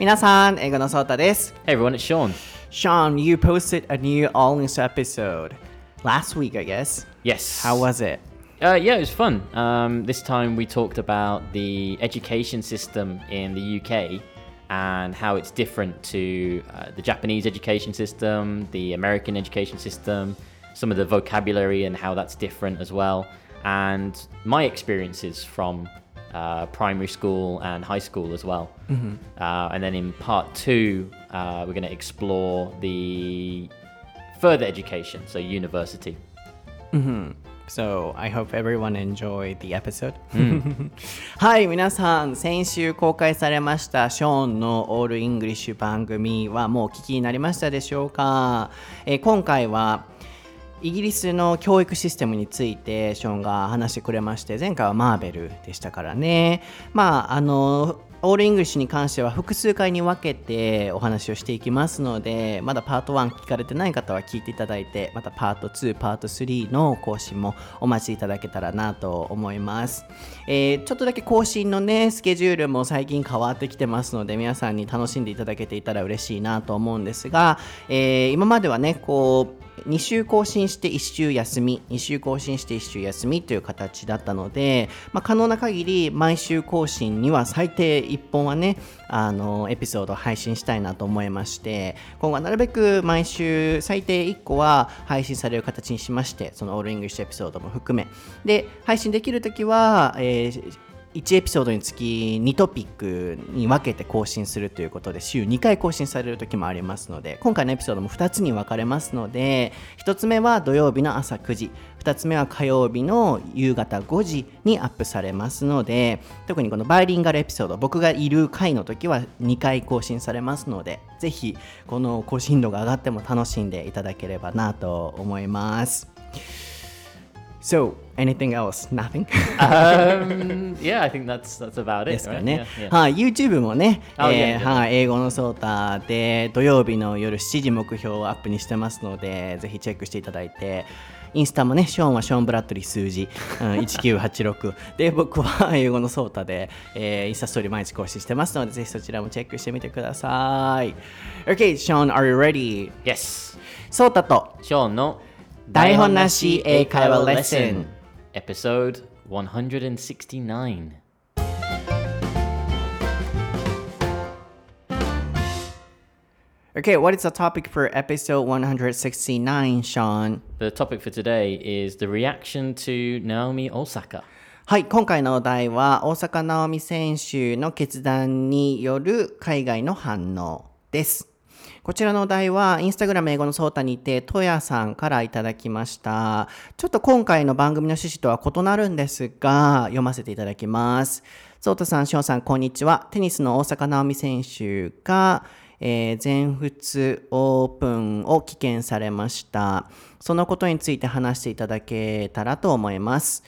Minasan, Eigo no Sota. Hey everyone, it's Sean. Sean, you posted a new All News episode last week, I guess. Yes. How was it? Uh, yeah, it was fun. Um, this time we talked about the education system in the UK and how it's different to uh, the Japanese education system, the American education system, some of the vocabulary and how that's different as well, and my experiences from uh, primary school and high school as well. Uh, and then in part two, uh, we're going to explore the further education, so university. So, I hope everyone enjoyed the episode. はい、皆さん、先週公開されましたショーンのオールイングリッシュ番組はもうお聞きになりましたでしょうか、えー今回は イギリスの教育システムについてショーンが話してくれまして前回はマーベルでしたからね。まああのオールイングリッシュに関しては複数回に分けてお話をしていきますのでまだパート1聞かれてない方は聞いていただいてまたパート2パート3の更新もお待ちいただけたらなと思います、えーちょっとだけ更新のねスケジュールも最近変わってきてますので皆さんに楽しんでいただけていたら嬉しいなと思うんですが、えー今まではねこう2週更新して1週休み2週更新して1週休みという形だったので、まあ、可能な限り毎週更新には最低1本はねあのエピソード配信したいなと思いまして今後はなるべく毎週最低1個は配信される形にしましてそのオールイングリッシュエピソードも含め。で配信できるときは、えー1エピソードにつき2トピックに分けて更新するということで週2回更新される時もありますので今回のエピソードも2つに分かれますので1つ目は土曜日の朝9時2つ目は火曜日の夕方5時にアップされますので特にこのバイリンガルエピソード僕がいる回の時は2回更新されますのでぜひこの更新度が上がっても楽しんでいただければなと思います。So, anything else? Nothing? um, yeah, I think that's that's about it. ですか right? ね。Yeah, yeah. はい、YouTube もね、あえー yeah, yeah. はい、英語のソータで土曜日の夜7時目標をアップにしてますので、ぜひチェックしていただいて、インスタもね、ショーンはショーン・ブラッドリー数字、うん、1986。で、僕は英語のソータで、えーインスタストーリー毎日更新してますので、ぜひそちらもチェックしてみてください。Okay, Sean, are you ready? Yes. ソータと Sean, no. 台本なし英会話レッスン Episode 169. Okay, what is the topic for episode 169, Sean? The topic for today is the reaction to Naomi Osaka. はい、今回のお題は大坂なおみ選手の決断による海外の反応です。 こちらのお題は、インスタグラム英語のソータにて、トヤさんからいただきました。ちょっと今回の番組の趣旨とは異なるんですが、読ませていただきます。ソータさん、ショーンさん、こんにちは。テニスの大坂なおみ選手が、えー全仏オープンを棄権されました。そのことについて話していただけたらと思います。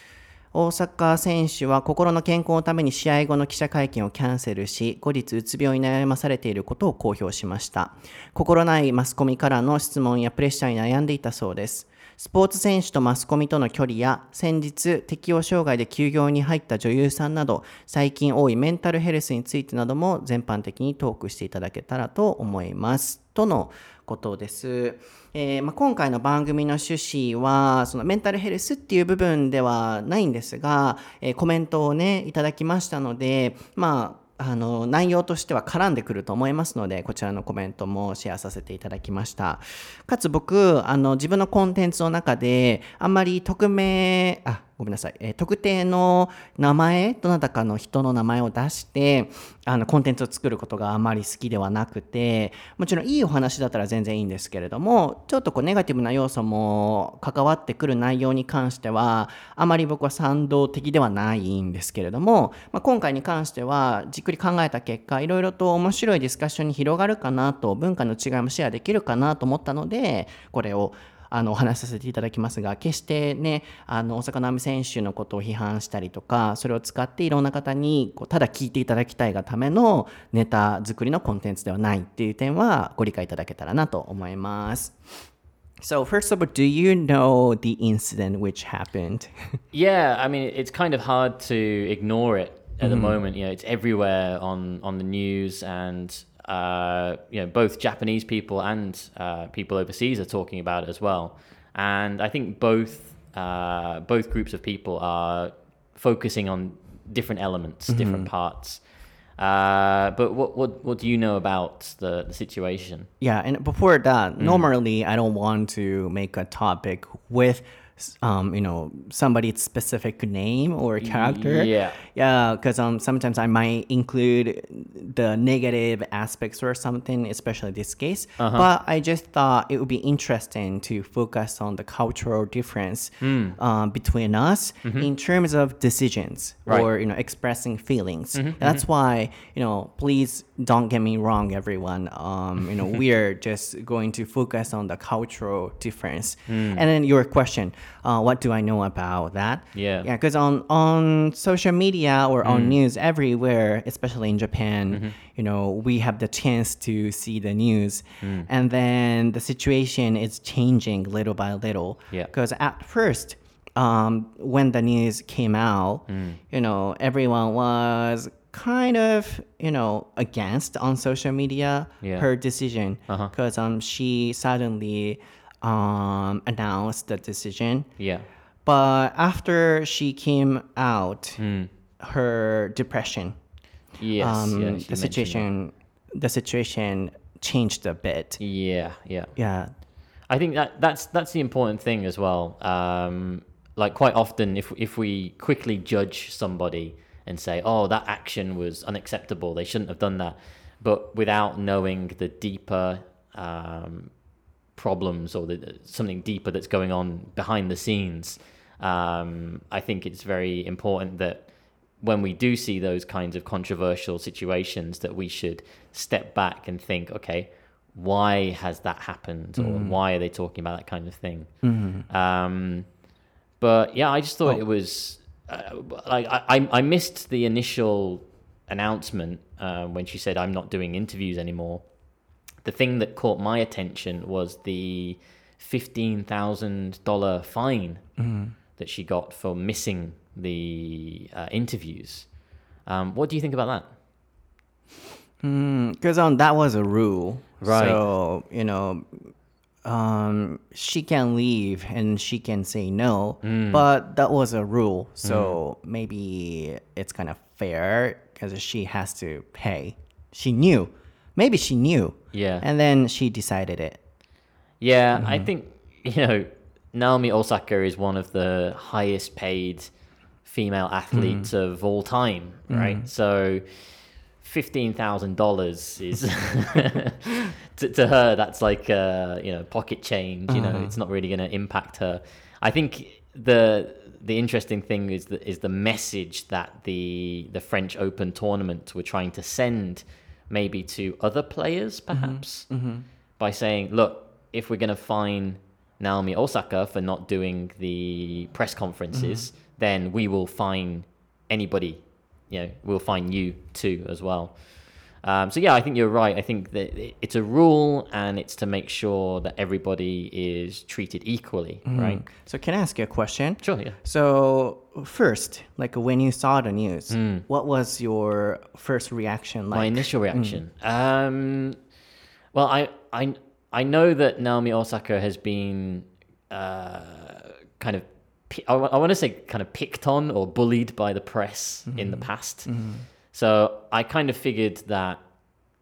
大坂選手は心の健康のために試合後の記者会見をキャンセルし、後日うつ病に悩まされていることを公表しました。心ないマスコミからの質問やプレッシャーに悩んでいたそうです。スポーツ選手とマスコミとの距離や、先日適応障害で休業に入った女優さんなど、最近多いメンタルヘルスについてなども全般的にトークしていただけたらと思います。とのことです。えーまあ、今回の番組の趣旨は、そのメンタルヘルスっていう部分ではないんですが、えーコメントをね、いただきましたので、まあ、あの内容としては絡んでくると思いますのでこちらのコメントもシェアさせていただきましたかつ僕あの自分のコンテンツの中であんまり匿名あごめんなさい、えー特定の名前どなたかの人の名前を出してあのコンテンツを作ることがあまり好きではなくてもちろんいいお話だったら全然いいんですけれどもちょっとこうネガティブな要素も関わってくる内容に関してはあまり僕は賛同的ではないんですけれども、まあ、今回に関してはじっくり考えた結果いろいろと面白いディスカッションに広がるかなと文化の違いもシェアできるかなと思ったのでこれをあのお話しさせていただきますが決してねあの大坂なおみ選手のことを批判したりとかそれを使っていろんな方にこうただ聞いていただきたいがためのネタ作りのコンテンツではないっていう点はご理解いただけたらなと思います。So first of all, do you know the incident which happened? Yeah, I mean, it's kind of hard to ignore it at the moment. You know, it's everywhere on on the news, and uh, you know, both Japanese people and uh, people overseas are talking about it as well. And I think both uh, both groups of people are focusing on different elements, different parts. Uh, but what, what what do you know about the, the situation? Yeah, and before that, Mm. normally I don't want to make a topic with, um, you know, somebody's specific name or character. yeah. yeah, because um, sometimes I might include the negative aspects or something, especially this case. Uh-huh. But I just thought it would be interesting to focus on the cultural difference um, between us in terms of decisions Mm-hmm. Right. Mm-hmm, or you know expressing feelings. That's why you know please don't get me wrong, everyone. Um, you know we are just going to focus on the cultural difference. Hmm. And then your question, uh, what do I know about that? Yeah. yeah, because on on social media or Mm. on news everywhere, especially in Japan, you know we have the chance to see the news, Mm. and then the situation is changing little by little. Yeah. Because at first, um, when the news came out, Mm. you know, everyone was kind of, you know, against on social media Yeah. her decision Uh-huh. because um, she suddenly um, announced the decision. Yeah. But after she came out, Hmm. her depression, Yes. um, yeah, the situation, the situation changed a bit. Yeah. Yeah. Yeah. I think that that's that's the important thing as well. Um, like quite often, if if we quickly judge somebody and say, "Oh, that action was unacceptable. They shouldn't have done that," but without knowing the deeper um, problems or the, something deeper that's going on behind the scenes, um, I think it's very important that when we do see those kinds of controversial situations, that we should step back and think, okay, why has that happened, or why are they talking about that kind of thing? Um, but yeah, I just thought it was uh, like I, I I missed the initial announcement uh, when she said I'm not doing interviews anymore. The thing that caught my attention was the fifteen thousand dollar fine that she got for missing the uh, interviews. Um, what do you think about that? Because um, that was a rule. Right. So, you know, um, she can leave and she can say no, Mm. but that was a rule. So maybe it's kind of fair because she has to pay. She knew. Maybe she knew. Yeah. And then she decided it. Yeah, I mm-hmm. think you know Naomi Osaka is one of the highest paid female athletes mm-hmm. of all time, right? Mm-hmm. So fifteen thousand dollars is to, to her that's like uh, you know pocket change. You know, it's not really going to impact her. I think the the interesting thing is the, is the message that the the French Open tournament were trying to send maybe to other players mm-hmm. perhaps mm-hmm. by saying, look, if we're going to fine Naomi Osaka for not doing the press conferences, mm-hmm. then we will fine anybody. You know, we'll fine you too as well. Um, so yeah, I think you're right. I think that it's a rule, and it's to make sure that everybody is treated equally, right? So, can I ask you a question? Sure. Yeah. So, first, like when you saw the news, what was your first reaction like? My initial reaction. Um, well, I, I, I know that Naomi Osaka has been uh, kind of, pi- I, want to say kind of picked on or bullied by the press in the past. So I kind of figured that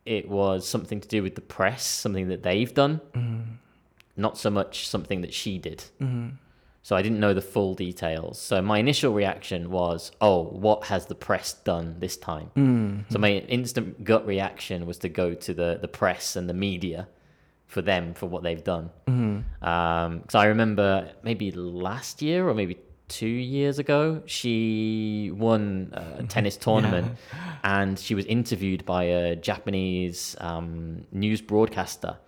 it was something to do with the press, something that they've done, mm-hmm. not so much something that she did. Mm-hmm. So I didn't know the full details. So my initial reaction was, "Oh, what has the press done this time?" Mm-hmm. So my instant gut reaction was to go to the the press and the media for them for what they've done. Um, because I remember maybe last year or maybe two years ago, she won a tennis tournament, and she was interviewed by a Japanese um, news broadcaster.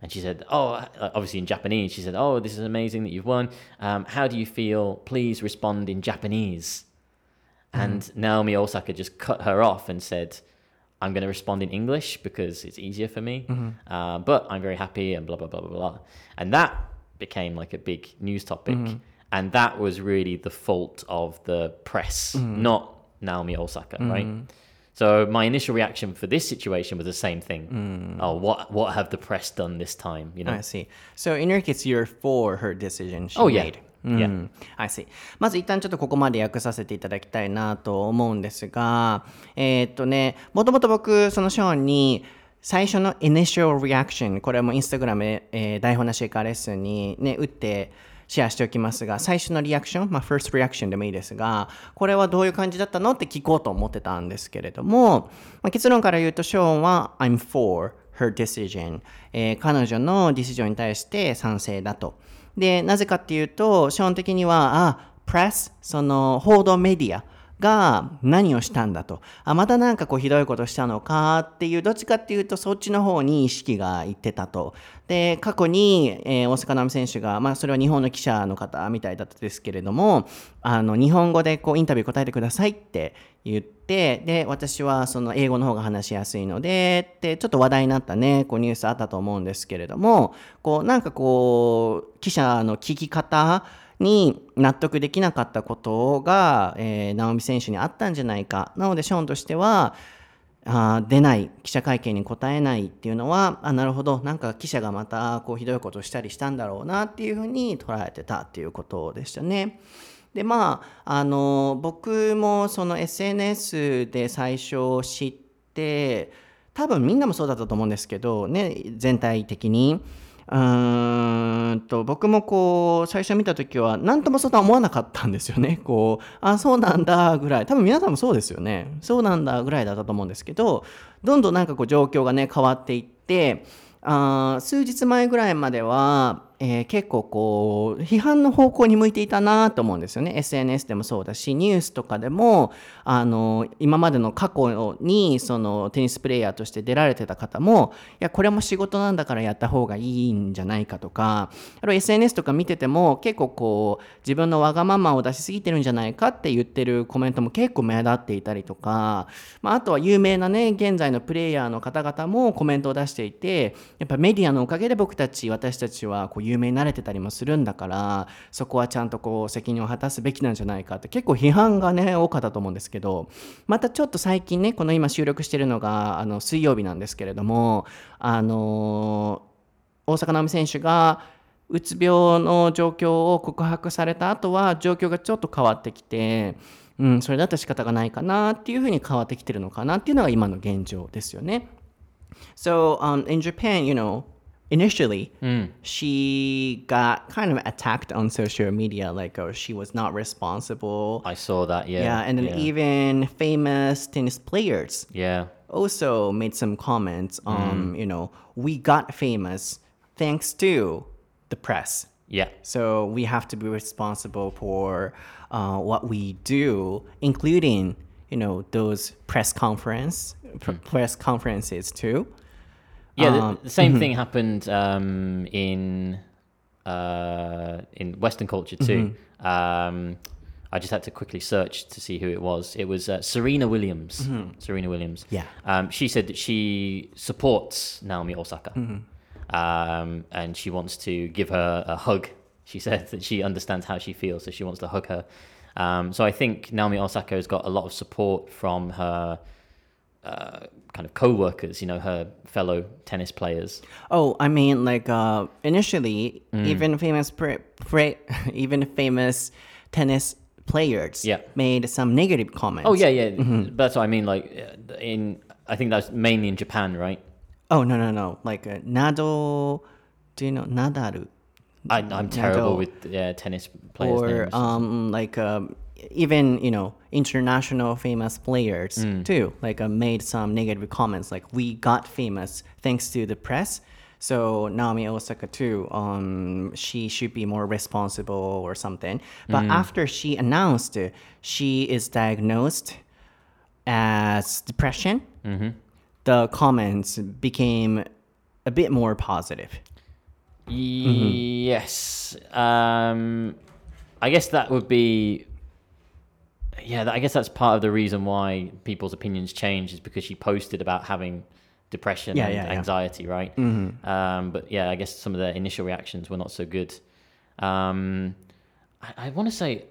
And she said, "Oh, uh, obviously in Japanese." She said, "Oh, this is amazing that you've won. Um, how do you feel? Please respond in Japanese." And Naomi Osaka just cut her off and said, "I'm going to respond in English because it's easier for me. Uh, but I'm very happy and blah blah blah blah blah." And that became like a big news topic, and that was really the fault of the press, not Naomi Osaka, right? So my initial reaction for this situation was the same thing. Oh, what what have the press done this time? You know. I see. So in your case, you're for her decision she Oh, yeah. made. Yeah. うん、I see. まず一旦ちょっとここまで訳させていただきたいなと思うんですが、えーっとね、もともと僕、そのショーンに、最初の initial reaction、これもインスタグラム、えー台本なしエカーレッスンにね、打って シェアしておきますが、最初のリアクション、まあ first reaction でもいいですが、これはどういう感じだったのって聞こうと思ってたんですけれども、まあ、結論から言うと、ショーンは I'm for her decision、えー彼女のディシジョンに対して賛成だと。で、なぜかっていうと、ショーン的には、あ、プレス、その報道メディアが何をしたんだと。あ、またなんかこうひどいことしたのかっていう、どっちかっていうとそっちの方に意識がいってたと。で、過去に、えー大坂なおみ選手が、まあそれは日本の記者の方みたいだったですけれども、あの、日本語でこうインタビュー答えてくださいって言って、で、私はその英語の方が話しやすいので、ってちょっと話題になったね、こうニュースあったと思うんですけれども、こうなんかこう、記者の聞き方に納得できなかったことが、えー、直美選手にあったんじゃないか。なので、ショーンとしては、あ出ない記者会見に答えないっていうのはあなるほどなんか記者がまたこうひどいことをしたりしたんだろうなっていうふうに捉えてたっていうことでしたね。でまああの僕もその SNS で最初知って多分みんなもそうだったと思うんですけどね全体的に。うんと僕もこう最初見た時は何ともそんな思わなかったんですよね。こうあそうなんだぐらい多分皆さんもそうですよね。そうなんだぐらいだったと思うんですけどどんどんなんかこう状況がね変わっていってあ数日前ぐらいまでは、えー結構こう批判の方向に向いていたなと思うんですよね。SNS でもそうだしニュースとかでもあの今までの過去にそのテニスプレーヤーとして出られてた方もいやこれも仕事なんだからやった方がいいんじゃないかとかあと SNS とか見てても結構こう自分のわがままを出しすぎてるんじゃないかって言ってるコメントも結構目立っていたりとか、まあ、あとは有名なね現在のプレイヤーの方々もコメントを出していてやっぱメディアのおかげで僕たち私たちはこう有名になれてたりもするんだからそこはちゃんとこう責任を果たすべきなんじゃないかって結構批判がね多かったと思うんですけどまたちょっと最近ねこの今収録してるのがあの水曜日なんですけれどもあの大坂なおみ選手がうつ病の状況を告白された後は状況がちょっと変わってきて、うん、それだったら仕方がないかなっていうふうに変わってきてるのかなっていうのが今の現状ですよね。So um, in Japan, you know, initially hmm. she got kind of attacked on social media, like oh, she was not responsible. I saw that. Yeah. yeah, and then yeah. even famous tennis players Yeah. also made some comments hmm. on, you know, we got famous thanks to the press. Yeah. So we have to be responsible for uh, what we do, including, you know, those press conference, pr- hmm. press conferences too. Yeah, the, Um, the same thing happened um, in uh, in Western culture too. Um, I just had to quickly search to see who it was. It was uh, Serena Williams. Serena Williams. Yeah. Um, she said that she supports Naomi Osaka, um, and she wants to give her a hug. She said that she understands how she feels, so she wants to hug her. Um, so I think Naomi Osaka has got a lot of support from her uh, kind of co-workers, you know, her fellow tennis players. Oh, I mean, like uh, initially, even famous pre- pre- even famous tennis players Yeah. made some negative comments. Oh yeah, yeah. That's what I mean. Like uh, in, I think that's mainly in Japan, right? Oh no no no! Like uh, Nado, do you know Nadaru? I, I'm terrible Nadal. with uh, tennis players' or names. um like um, even you know international famous players too like uh, made some negative comments like we got famous thanks to the press. So Naomi Osaka too um she should be more responsible or something. But after she announced she is diagnosed as depression. The comments became a bit more positive. Yes. Um, I guess that would be. Yeah, I guess that's part of the reason why people's opinions change is because she posted about having depression Yeah, and yeah, yeah. anxiety, right? Um, but yeah, I guess some of the initial reactions were not so good. Um, I, I want to say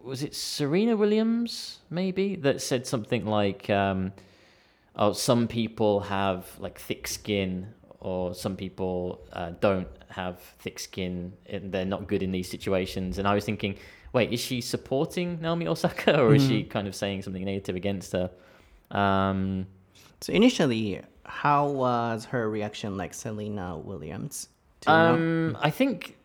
was it Serena Williams maybe that said something like, um, "Oh, some people have like thick skin, or some people uh, don't have thick skin, and they're not good in these situations." And I was thinking, wait, is she supporting Naomi Osaka, or is she kind of saying something negative against her? Um, So initially, how was her reaction like Serena Williams? Do you know? Um, I think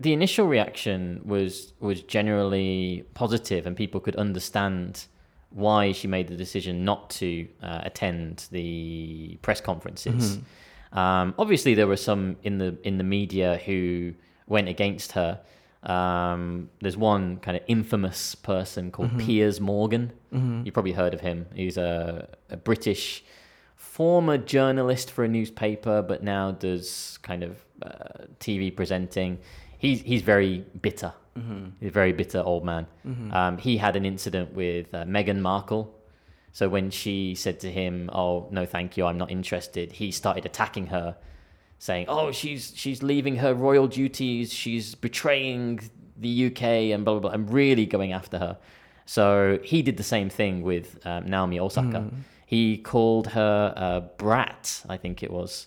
the initial reaction was was generally positive, and people could understand why she made the decision not to uh, attend the press conferences. Um, obviously, there were some in the in the media who went against her. Um, there's one kind of infamous person called Piers Morgan. You've probably heard of him. He's a, a British former journalist for a newspaper, but now does kind of uh, TV presenting. He's he's very bitter. He's a very bitter old man. Um, he had an incident with uh, Meghan Markle. So when she said to him, "Oh no, thank you, I'm not interested," he started attacking her, saying, "Oh, she's she's leaving her royal duties. She's betraying the UK and blah blah blah." and really going after her. So he did the same thing with um, Naomi Osaka. Hmm. He called her a brat, I think it was,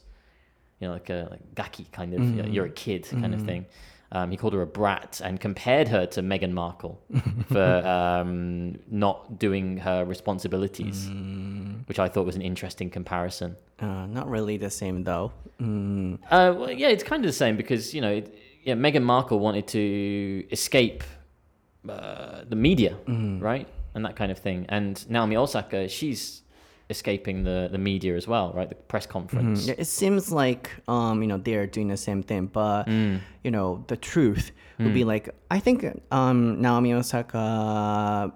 you know, like a like gaki kind of, you know, you're a kid kind of hmm. thing. Um, he called her a brat and compared her to Meghan Markle for um, not doing her responsibilities, which I thought was an interesting comparison. Uh, not really the same though. Mm, Uh, well, yeah, it's kind of the same because you know, it, yeah, Meghan Markle wanted to escape uh, the media, right, and that kind of thing. And Naomi Osaka, she's escaping the the media as well, right? The press conference. yeah, it seems like um, you know they're doing the same thing, but you know the truth would be like I think um, Naomi Osaka,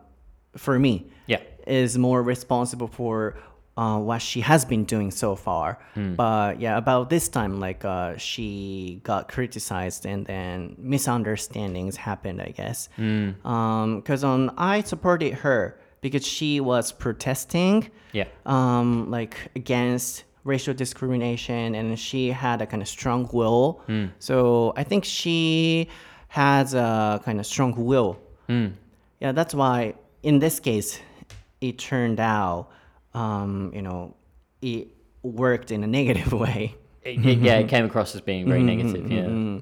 for me, Yeah. is more responsible for uh, what she has been doing so far. But yeah, about this time, like uh, she got criticized and then misunderstandings happened, I guess. Because um, I supported her because she was protesting, Yeah. um, like against racial discrimination, and she had a kind of strong will. So I think she has a kind of strong will. Yeah, that's why in this case, it turned out, um, you know, it worked in a negative way. It- it- yeah, it came across as being very negative. Yeah.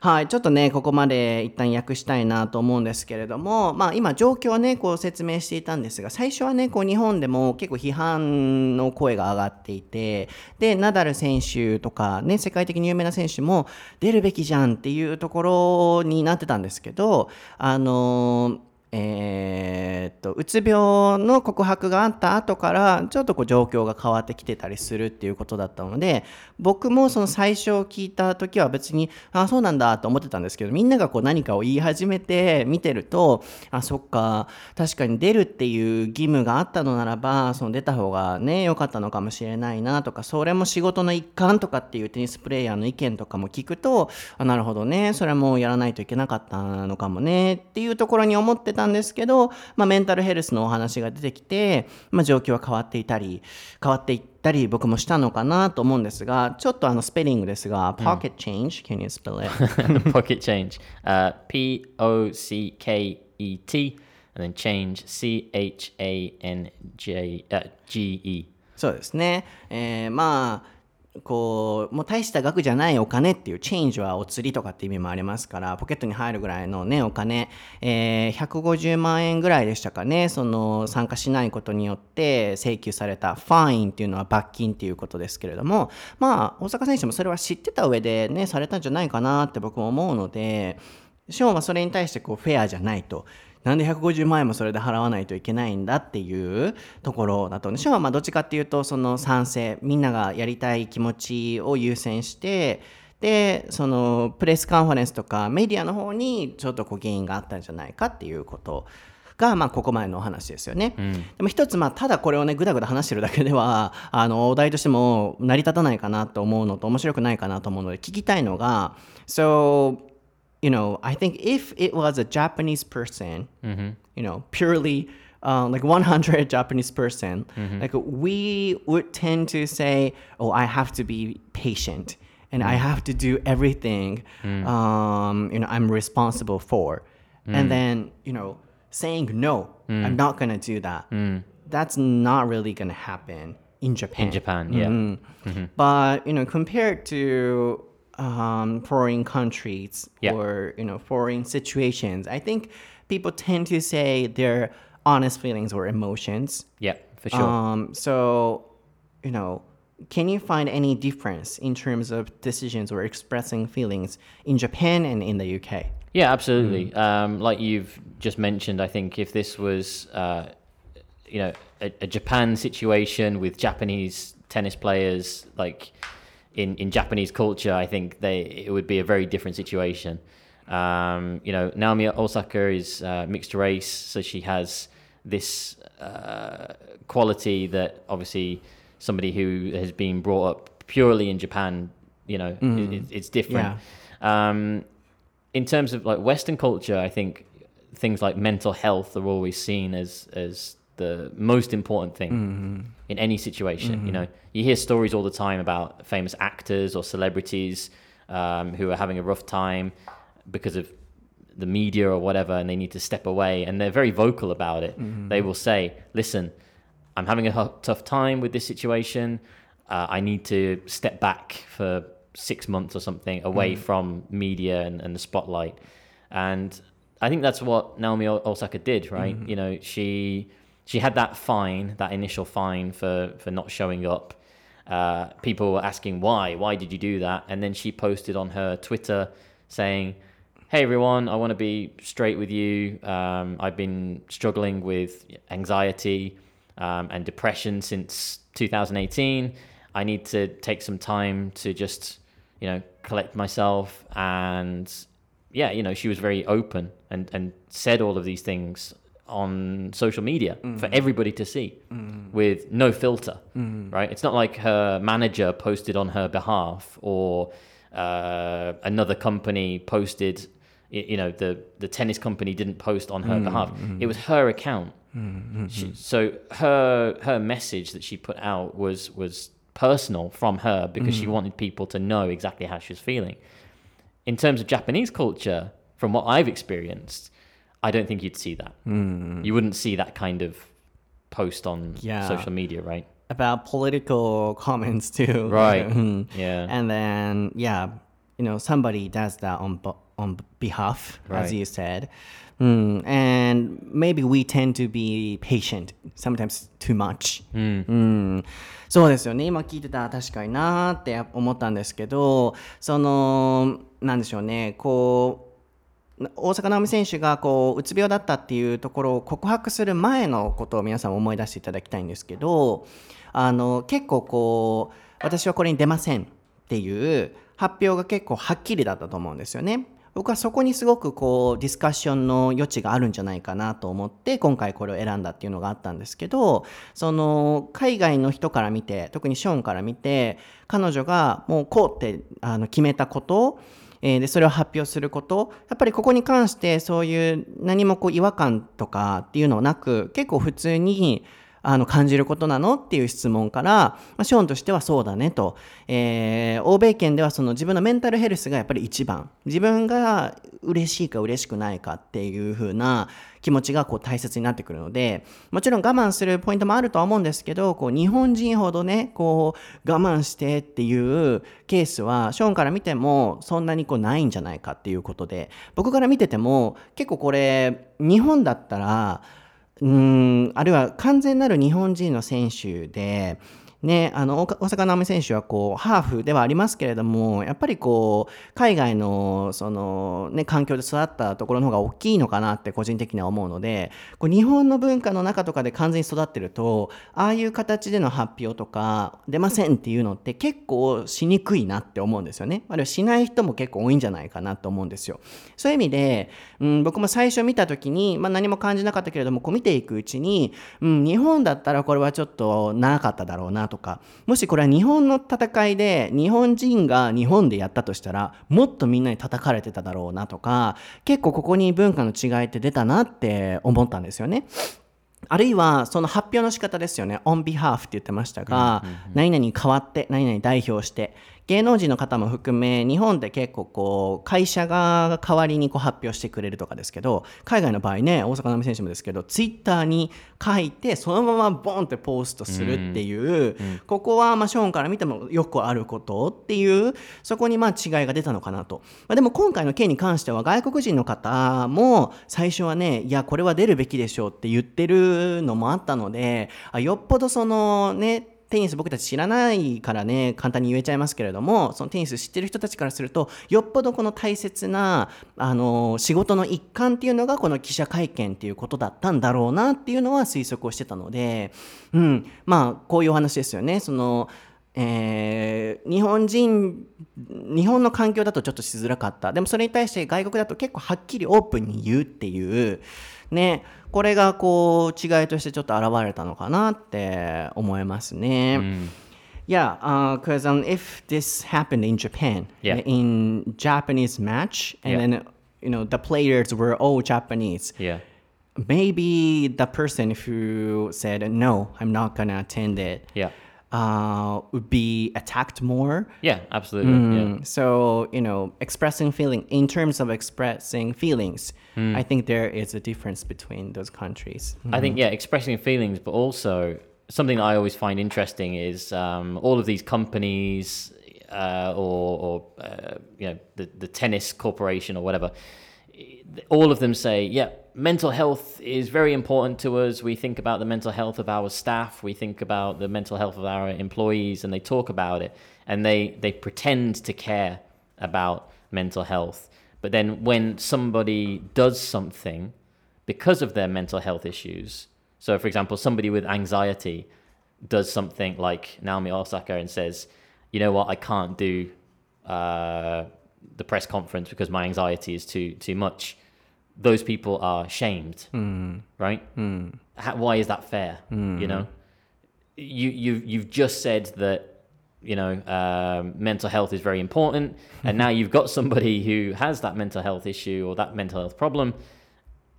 はい、ちょっとね、ここまで一旦訳したいなと思うんですけれども、まあ今状況はね、こう説明していたんですが、最初はね、こう日本でも結構批判の声が上がっていて、で、ナダル選手とかね、世界的に有名な選手も出るべきじゃんっていうところになってたんですけど、あのえーっとうつ病の告白があった後からちょっとこう状況が変わってきてたりするっていうことだったので僕もその最初聞いた時は別にあそうなんだと思ってたんですけどみんながこう何かを言い始めて見てるとあそっか確かに出るっていう義務があったのならばその出た方がね良かったのかもしれないなとかそれも仕事の一環とかっていうテニスプレーヤーの意見とかも聞くとあなるほどねそれはもうやらないといけなかったのかもねっていうところに思ってたんですけど、まあ、メンタルヘルスのお話が出てきて、まあ、状況は変わっていたり変わっていったり僕もしたのかなと思うんですがちょっとあのスペリングですが、pocket change can you spell it? Pocket change. Uh, P O C K E T, and then change C H A N J uh, G E. そうですね、えーまあこうもう大した額じゃないお金っていうチェンジはお釣りとかって意味もありますからポケットに入るぐらいのねお金、えー150万円ぐらいでしたかねその参加しないことによって請求されたファインっていうのは罰金っていうことですけれどもまあ大坂選手もそれは知ってた上でねされたんじゃないかなって僕も思うのでショーンはそれに対してこうフェアじゃないと。なんで150万円もそれで払わないといけないんだっていうところだとショーンはまあどっちかっていうとその賛成みんながやりたい気持ちを優先してでそのプレスカンファレンスとかメディアの方にちょっとこう原因があったんじゃないかっていうことが、まあ、ここまでのお話ですよね。でも一つ、まあ、ただこれをね、ぐだぐだ話してるだけでは、あの、お題としても成り立たないかなと思うのと、面白くないかなと思うので、聞きたいのが、So, you know, I think if it was a Japanese person, mm-hmm. you know, purely um, like 100 Japanese person, mm-hmm. like we would tend to say, oh, I have to be patient and I mm. have to do everything, mm. um, you know, I'm responsible for. And mm. then, you know, saying no, I'm not gonna do that. That's not really gonna happen in Japan. In Japan, yeah. Mm-hmm. But you know, compared to um, foreign countries Yeah. or you know foreign situations, I think people tend to say their honest feelings or emotions. Yeah, for sure. Um, so you know, can you find any difference in terms of decisions or expressing feelings in Japan and in the UK? Yeah, absolutely. Um, like you've just mentioned, I think if this was, uh, you know, a, a Japan situation with Japanese tennis players, like in, in Japanese culture, I think they it would be a very different situation. Um, you know, Naomi Osaka is uh, mixed race, so she has this uh, quality that obviously somebody who has been brought up purely in Japan, you know, it, it's different. Um, in terms of like Western culture, I think things like mental health are always seen as as the most important thing mm-hmm. in any situation. You mm-hmm. know, you hear stories all the time about famous actors or celebrities um, who are having a rough time because of the media or whatever, and they need to step away, and they're very vocal about it. Mm-hmm. They will say, "Listen, I'm having a tough time with this situation. Uh, I need to step back for six months or something away from media and, and the spotlight. And I think that's what Naomi Osaka did, right? You know, she she had that fine, that initial fine for for not showing up. Uh, people were asking why, why did you do that? And then she posted on her Twitter saying, "Hey everyone, I want to be straight with you. Um, I've been struggling with anxiety um, and depression since 2018. I need to take some time to just, you know, collect myself. And yeah, you know, she was very open and, and said all of these things on social media for mm. everybody to see mm. with no filter, mm. right? It's not like her manager posted on her behalf or uh, another company posted, you know, the, the tennis company didn't post on her behalf. It was her account. She, so her her message that she put out was was personal from her because she wanted people to know exactly how she was feeling. In terms of Japanese culture, from what I've experienced, I don't think you'd see that. You wouldn't see that kind of post on Yeah. social media, right? About political comments too. Right. Mhm. Yeah. And then yeah, you know, somebody does that on bo- on behalf, as Right. you said. Mm, and maybe we tend to be patient, sometimes too much. うんそうですよね今聞いてたら確かになーって思ったんですけどそのなんでしょうねこう 大坂なおみ選手がこううつ病だったっていうところを告白する前のことを皆さん思い出していただきたいんですけどあの結構こう私はこれに出ませんっていう発表が結構はっきりだったと思うんですよね。僕はそこにすごくこうディスカッションの余地があるんじゃないかなと思って今回これを選んだっていうのがあったんですけどその海外の人から見て特にショーンから見て彼女がもうこうってあの決めたことえーでそれを発表することやっぱりここに関してそういう何もこう違和感とかっていうのはなく結構普通にあの感じることなの？っていう質問から、まあ、ショーンとしてはそうだねと、えー欧米圏ではその自分のメンタルヘルスがやっぱり一番。自分が嬉しいか嬉しくないかっていう風な気持ちがこう大切になってくるのでもちろん我慢するポイントもあるとは思うんですけどこう日本人ほどねこう我慢してっていうケースはショーンから見てもそんなにこうないんじゃないかっていうことで僕から見てても結構これ日本だったらうんあるいは完全なる日本人の選手で、ね、あの大大坂なおみ選手はこうハーフではありますけれどもやっぱりこう海外のその、ね、環境で育ったところの方が大きいのかなって個人的には思うのでこう日本の文化の中とかで完全に育ってるとああいう形での発表とか出ませんっていうのって結構しにくいなって思うんですよね。あるいはしない人も結構多いんじゃないかなと思うんですよ。そういう意味で、うん、僕も最初見た時に、まあ、何も感じなかったけれどもこう見ていくうちに、うん、日本だったらこれはちょっとなかっただろうなとかもしこれは日本の戦いで日本人が日本でやったとしたらもっとみんなに叩かれてただろうなとか結構ここに文化の違いって出たなって思ったんですよね。あるいはその発表の仕方ですよね。on behalf って言ってましたが、何々に代わって、何々代表して、芸能人の方も含め日本って結構こう会社が代わりにこう発表してくれるとかですけど海外の場合ね大坂なおみ選手もですけどツイッターに書いてそのままボンってポストするっていう、ここはまあショーンから見てもよくあることっていうそこにまあ違いが出たのかなと、まあ、でも今回の件に関しては外国人の方も最初はねいやこれは出るべきでしょうって言ってるのもあったのであよっぽどそのねテニス僕たち知らないからね簡単に言えちゃいますけれどもそのテニス知ってる人たちからするとよっぽどこの大切なあの仕事の一環っていうのがこの記者会見っていうことだったんだろうなっていうのは推測をしてたので、うん、まあこういうお話ですよね。そのえー日本人日本の環境だとちょっとしづらかったでもそれに対して外国だと結構はっきりオープンに言うっていうねこれがこう違いとしてちょっと現れたのかなって思いますね。Yeah, because um, if this happened in Japan, Yeah. in Japanese match, and Yeah. then you know the players were all Japanese, Yeah. maybe the person who said no, I'm not gonna attend it, Yeah. Uh, would be attacked more. Yeah, absolutely. Yeah. Mm, So you know, expressing feeling in terms of expressing feelings, I think there is a difference between those countries. I think yeah, expressing feelings, but also something I always find interesting is um, all of these companies uh, or, or uh, you know the the tennis corporation or whatever. All of them say, yeah, mental health is very important to us. We think about the mental health of our staff. We think about the mental health of our employees, and they talk about it, and they they pretend to care about mental health. But then when somebody does something because of their mental health issues. So, for example, somebody with anxiety does something like Naomi Osaka and says, "You know what? I can't do uh, the press conference because my anxiety is too too much." Those people are shamed, right? How, why is that fair? You know, you you you've just said that you know um, mental health is very important, and now you've got somebody who has that mental health issue or that mental health problem,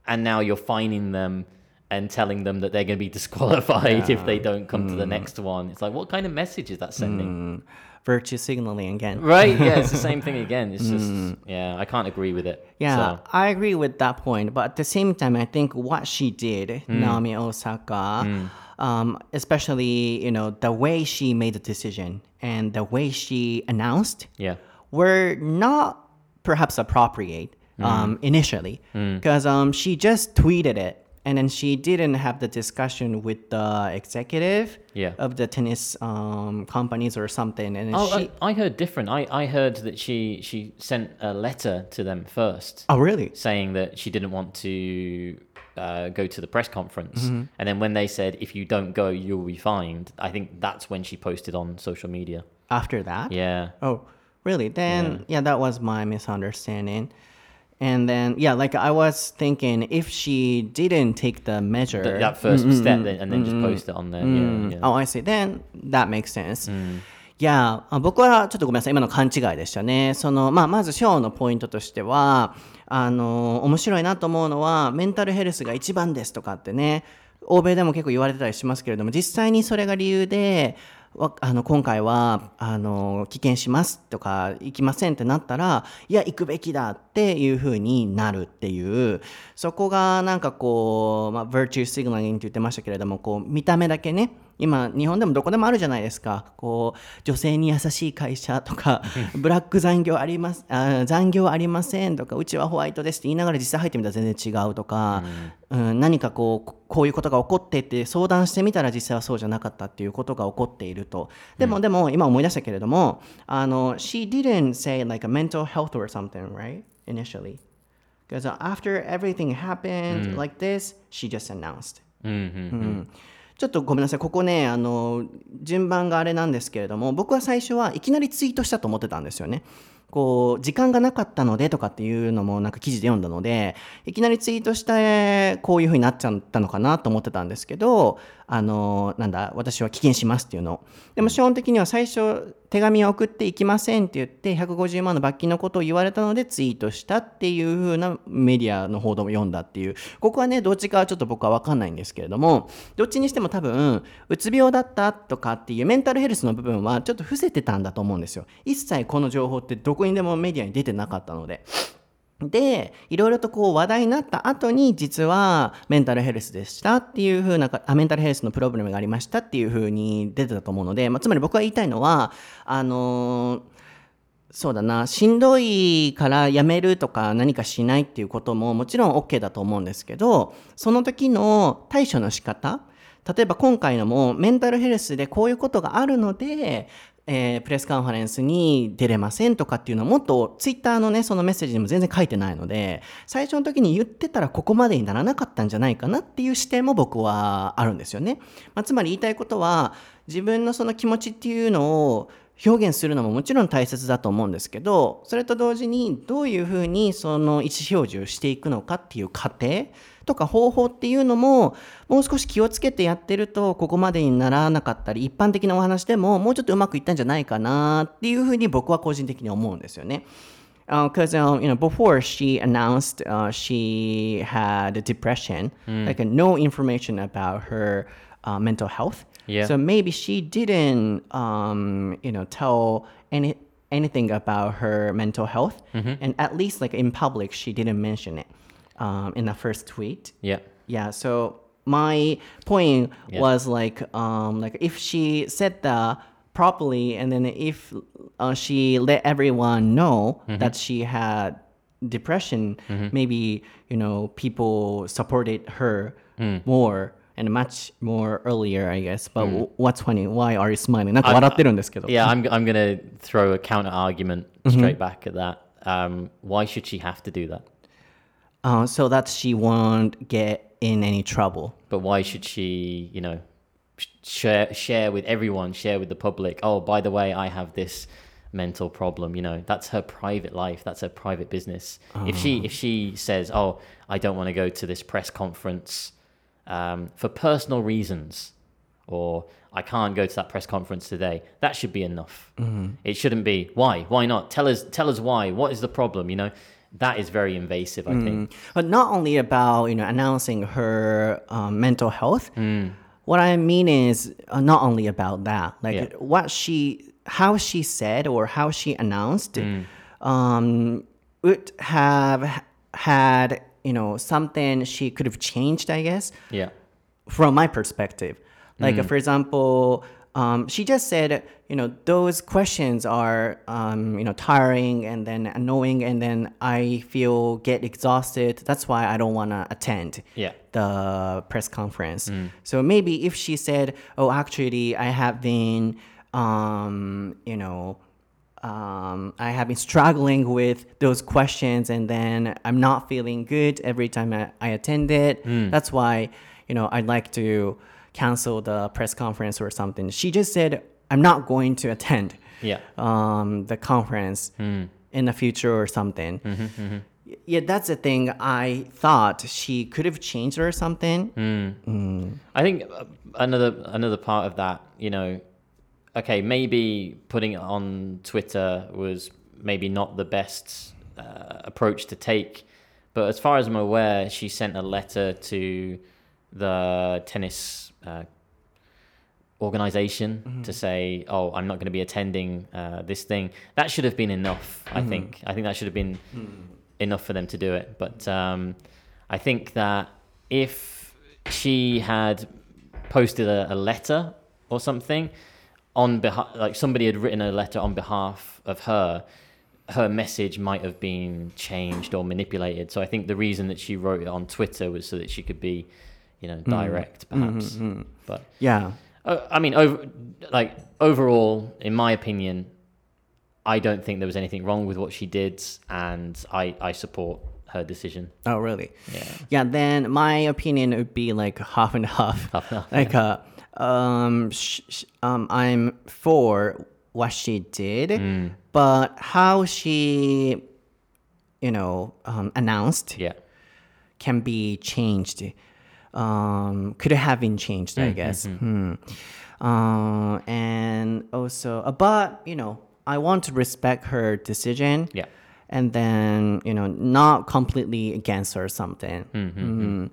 and now you're fining them and telling them that they're going to be disqualified if they don't come to the next one. It's like, what kind of message is that sending? Virtue signaling again. Right? Yeah, it's the same thing again. It's just, yeah, I can't agree with it. Yeah, So, I agree with that point. But at the same time, I think what she did, Naomi Osaka, um, especially you know the way she made the decision and the way she announced, yeah. were not perhaps appropriate um, initially because um, she just tweeted it and then she didn't have the discussion with the executive Yeah. of the tennis um, companies or something. And Oh, she, I, I heard different. I, I heard that she she sent a letter to them first. oh, really? saying that she didn't want to uh, go to the press conference. And then when they said, if you don't go, you'll be fined, I think that's when she posted on social media. After that? Yeah. Oh, really? Then, yeah. that was my misunderstanding. And then, yeah, like I was thinking if she didn't take the measure. Th- that 1st step then, and then just post it on there. Yeah, yeah. Oh, I see. Then that makes sense. いやあ僕はちょっとごめんなさい今の勘違いでしたねその、まあ、まずショーのポイントとしてはあの面白いなと思うのはメンタルヘルスが一番ですとかってね欧米でも結構言われてたりしますけれども実際にそれが理由でわあの今回はあの棄権しますとか行きませんってなったらいや行くべきだっていうふうになるっていうそこがなんかこう、まあ、virtue signaling って言ってましたけれどもこう見た目だけね今日本でもどこでもあるじゃないですか。こう女性に優しい会社とかブラック残業ありますあ残業ありませんとかうちはホワイトですって言いながら実際入ってみたら全然違うとか、うん。何かこうこういうことが起こってって相談してみたら実際はそうじゃなかったっていうことが起こっていると。でも、でも今思い出したけれどもあの She didn't say like a mental health or something right? Initially. Because after everything happened like this she just announced. うんちょっとごめんなさいここねあの順番があれなんですけれども僕は最初はいきなりツイートしたと思ってたんですよね。こう時間がなかったのでとかっていうのもなんか記事で読んだのでいきなりツイートしてこういう風になっちゃったのかなと思ってたんですけどあのなんだ私は棄権しますっていうの。でも基本的には最初手紙を送っていきませんって言って150万の罰金のことを言われたのでツイートしたっていう風なメディアの報道も読んだっていう。ここはねどっちかはちょっと僕は分かんないんですけれどもどっちにしても多分うつ病だったとかっていうメンタルヘルスの部分はちょっと伏せてたんだと思うんですよ。一切この情報ってどこにでもメディアに出てなかったので。で、いろいろとこう話題になった後に、実はメンタルヘルスでしたっていう風なあ、メンタルヘルスのプロブレムがありましたっていう風に出てたと思うので、まあ、つまり僕が言いたいのは、あのーそうだな、しんどいからやめるとか何かしないっていうことももちろん OK だと思うんですけど、その時の対処の仕方、例えば今回のもメンタルヘルスでこういうことがあるので、えー、プレスカンファレンスに出れませんとかっていうのはもっとツイッターのねそのメッセージにも全然書いてないので最初の時に言ってたらここまでにならなかったんじゃないかなっていう視点も僕はあるんですよね、まあ、つまり言いたいことは自分のその気持ちっていうのを表現するのももちろん大切だと思うんですけどそれと同時にどういうふうにその意思表示をしていくのかっていう過程とか方法っていうのももう少し気をつけてやってるとここまでにならなかったり一般的なお話でももうちょっとうまくいったんじゃないかなっていうふうに僕は個人的に思うんですよね。Because uh, um, you know before she announced uh, she had depression, like uh, no information about her uh, mental health. Yeah. So maybe she didn't, um, you know, tell any anything about her mental health, and at least like in public, she didn't mention it um, in the first tweet. Yeah. Yeah. So my point yeah. was like, um, like if she said that properly, and then if uh, she let everyone know mm-hmm. that she had depression, mm-hmm. maybe you know people supported her mm. more and much more earlier, I guess. But mm. what's funny? Why are you smiling? I'm, yeah, I'm, I'm going to throw a counter argument mm-hmm. straight mm-hmm. back at that. Um, why should she have to do that? Uh, so that she won't get in any trouble. But why should she, you know, share share with everyone, share with the public? Oh, by the way, I have this mental problem. You know, that's her private life. That's her private business. If she if she says, "Oh, I don't want to go to this press conference um, for personal reasons," or "I can't go to that press conference today," that should be enough. It shouldn't be why. Why not? Tell us. Tell us why. What is the problem? You know, that is very invasive. I think. but not only about you know announcing her um, mental health. What I mean is uh, not only about that, like Yeah. what she, how she said or how she announced, um, would have had you know something she could have changed, I guess, Yeah. from my perspective. Like, for example, um, she just said, you know, those questions are, um, you know, tiring and then annoying, and then I feel get exhausted. That's why I don't want to attend Yeah. the press conference. So maybe if she said, oh, actually, I have been, um, you know, um, I have been struggling with those questions, and then I'm not feeling good every time I, I attend it. That's why, you know, I'd like to cancel the press conference or something. She just said, I'm not going to attend Yeah. um, the conference in the future or something. Y- Yeah, that's the thing. I thought she could have changed or something. I think uh, another another part of that, you know, okay, maybe putting it on Twitter was maybe not the best uh, approach to take, but as far as I'm aware, she sent a letter to the tennis uh, organization to say, "Oh, I'm not going to be attending uh, this thing." That should have been enough. I think. I think that should have been enough for them to do it. But um, I think that if she had posted a, a letter or something on behalf, like somebody had written a letter on behalf of her, her message might have been changed or manipulated. So I think the reason that she wrote it on Twitter was so that she could be, you know, direct, perhaps. But Yeah. uh, I mean, over like overall, in my opinion, I don't think there was anything wrong with what she did, and I I support her decision. Oh, really? Yeah. Yeah, then my opinion would be like half and half. Half and half, like, uh, um, sh- sh- um, I'm for what she did, Mm. but how she, you know, um, announced Yeah. can be changed. Um, could have been changed, I guess. Hmm. Uh, and also, uh, but you know, I want to respect her decision. Yeah. And then you know, not completely against her or something. Mm.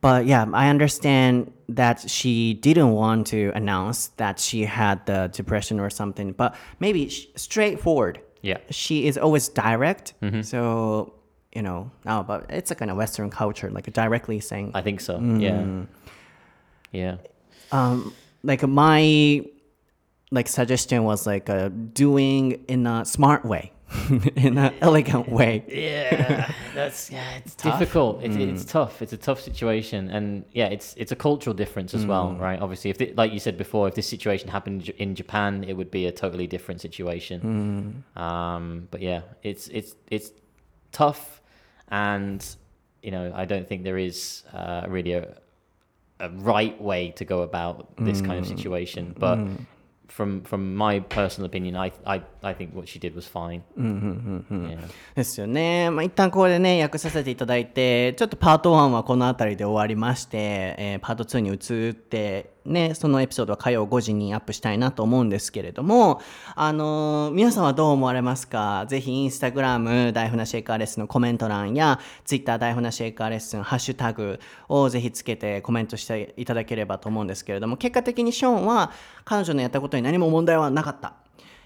But yeah, I understand that she didn't want to announce that she had the depression or something. But maybe sh- straightforward. Yeah. She is always direct. So you know, no, but it's a kind of Western culture, like directly saying I think so. Mm. Yeah. Yeah. um like my like suggestion was like uh, doing in a smart way in an elegant way Yeah, that's yeah, it's difficult. It's, it's tough. It's a tough situation, and yeah, it's it's a cultural difference as well, right? Obviously, if it, like you said before, if this situation happened in Japan, it would be a totally different situation. Um, but yeah, it's it's it's tough, and you know, I don't think there is uh, really a a right way to go about this kind of situation, but. From from my personal opinion, I I, I think what she did was fine. Yeah. ですよね。まあ、一旦ここでね、訳させていただいて、ちょっとパート1はこの辺りで終わりまして、えーパート2に移って、ね、そのエピソードは火曜5時にアップしたいなと思うんですけれども、あのー皆さんはどう思われますか？ぜひインスタグラム、大船シェイカーレッスンのコメント欄や、ツイッター大船シェイカーレッスン、ハッシュタグをぜひつけてコメントしていただければと思うんですけれども、結果的にショーンは彼女のやったことに何も問題はなかった。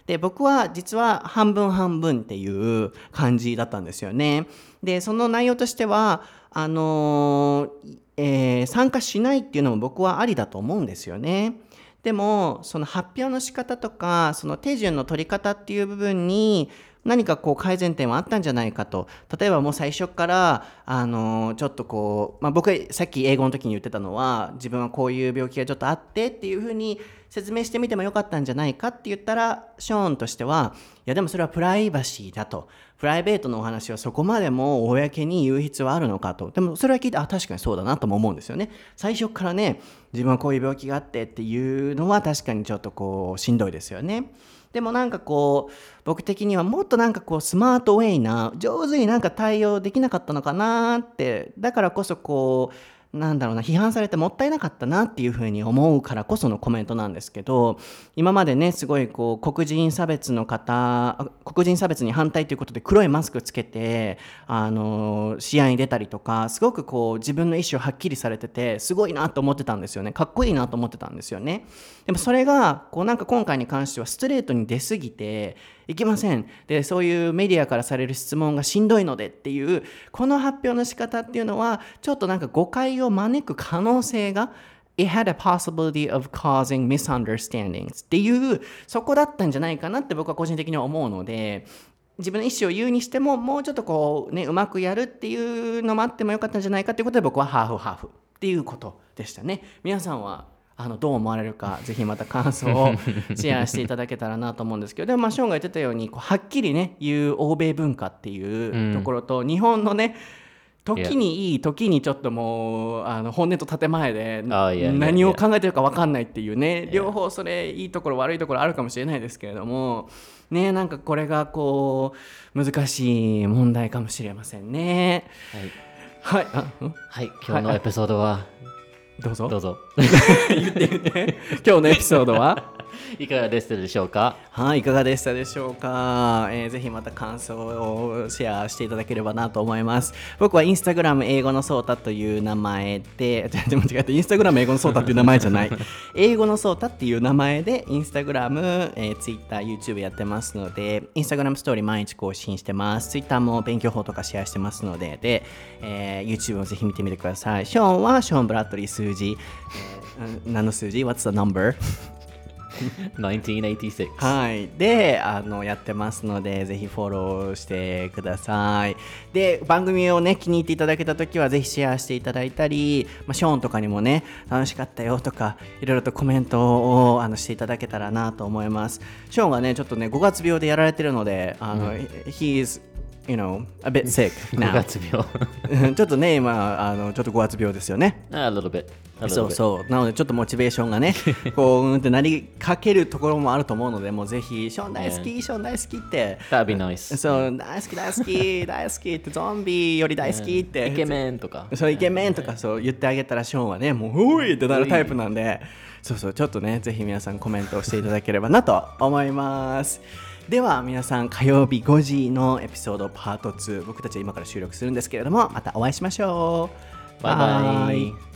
で僕は実は半分半分っていう感じだったんですよね。でその内容としてはあのーえー参加しないっていうのも僕はありだと思うんですよね。でもその発表の仕方とかその手順の取り方っていう部分に何かこう改善点はあったんじゃないかと。例えばもう最初からあのちょっとこう、まあ、僕さっき英語の時に言ってたのは自分はこういう病気がちょっとあってっていうふうに説明してみてもよかったんじゃないかって言ったらショーンとしてはいやでもそれはプライバシーだと。プライベートのお話はそこまでも公に言う必要はあるのかと。でもそれは聞いてあ確かにそうだなとも思うんですよね。最初からね自分はこういう病気があってっていうのは確かにちょっとこうしんどいですよね。でもなんかこう僕的にはもっとなんかこうスマートウェイな上手になんか対応できなかったのかなってだからこそこうなんだろうな批判されてもったいなかったなっていうふうに思うからこそのコメントなんですけど今までねすごいこう黒人差別の方黒人差別に反対ということで黒いマスクつけてあの試合に出たりとかすごくこう自分の意思をはっきりされててすごいなと思ってたんですよね。かっこいいなと思ってたんですよね。でもそれがこうなんか今回に関してはストレートに出過ぎていけません。でそういうメディアからされる質問がしんどいのでっていうこの発表の仕方っていうのはちょっとなんか誤解を招く可能性が It had a possibility of causing misunderstandings っていうそこだったんじゃないかなって僕は個人的には思うので自分の意思を言うにしてももうちょっとこうねうまくやるっていうのもあってもよかったんじゃないかっていうことで僕はハーフハーフっていうことでしたね。皆さんはあのどう思われるか ぜひまた感想をシェアしていただけたらなと思うんですけどでもまあショーンが言ってたようにこうはっきりね言う欧米文化っていうところと、日本のね時にいい時にちょっともうあの本音と建前で Oh, 何を考えてるか分かんないっていうね両方それいいところ悪いところあるかもしれないですけれどもねなんかこれがこう難しい問題かもしれませんね。はい、あん。はい、今日のエピソードは、どうぞ。どうぞ。今日のエピソードは？いかがでしたでしょうか？はい、いかがでしたでしょうか、えーぜひまた感想をシェアしていただければなと思います。僕はインスタグラム英語のソータという名前で、全然間違えた、インスタグラム英語のソータっていう名前じゃない、英語のソータっていう名前で、インスタグラム、えー、ツイッター、YouTube やってますので、インスタグラムストーリー毎日更新してます。ツイッターも勉強法とかシェアしてますので、で、えー YouTube もぜひ見てみてください。ショーンはショーン・ブラッドリー数字、えー、何の数字 ?What's the number? 1986。はい。で、あの、やってますので、ぜひフォローしてください。で、番組をね、気に入っていただけたときは、ぜひシェアしていただいたり、まあ、ショーンとかにもね、楽しかったよとか、いろいろとコメントをあのしていただけたらなと思います。ショーンがね、ちょっとね、5月病でやられてるので、あの、he is you know, a bit sick 5 now. 月病 ちょっとね、今、あのちょっと5月病ですよね。a little bit. A そう.そう。なので、ちょっとモチベーションがね、こう、うんってなりかけるところもあると思うので、もうぜひ、ショーン大好き、ショーン大好きって。That'd be nice. そう、大好き、大好き、大好きって、ゾンビより大好きって。イケメンとか。そうイケメンとかそう言ってあげたらショーンはねもうおいってなるタイプなんでそうそうちょっとねぜひ皆さんコメントをしていただければなと思いますでは皆さん火曜日5時のエピソードパート2僕たちは今から収録するんですけれどもまたお会いしましょう。バイバイ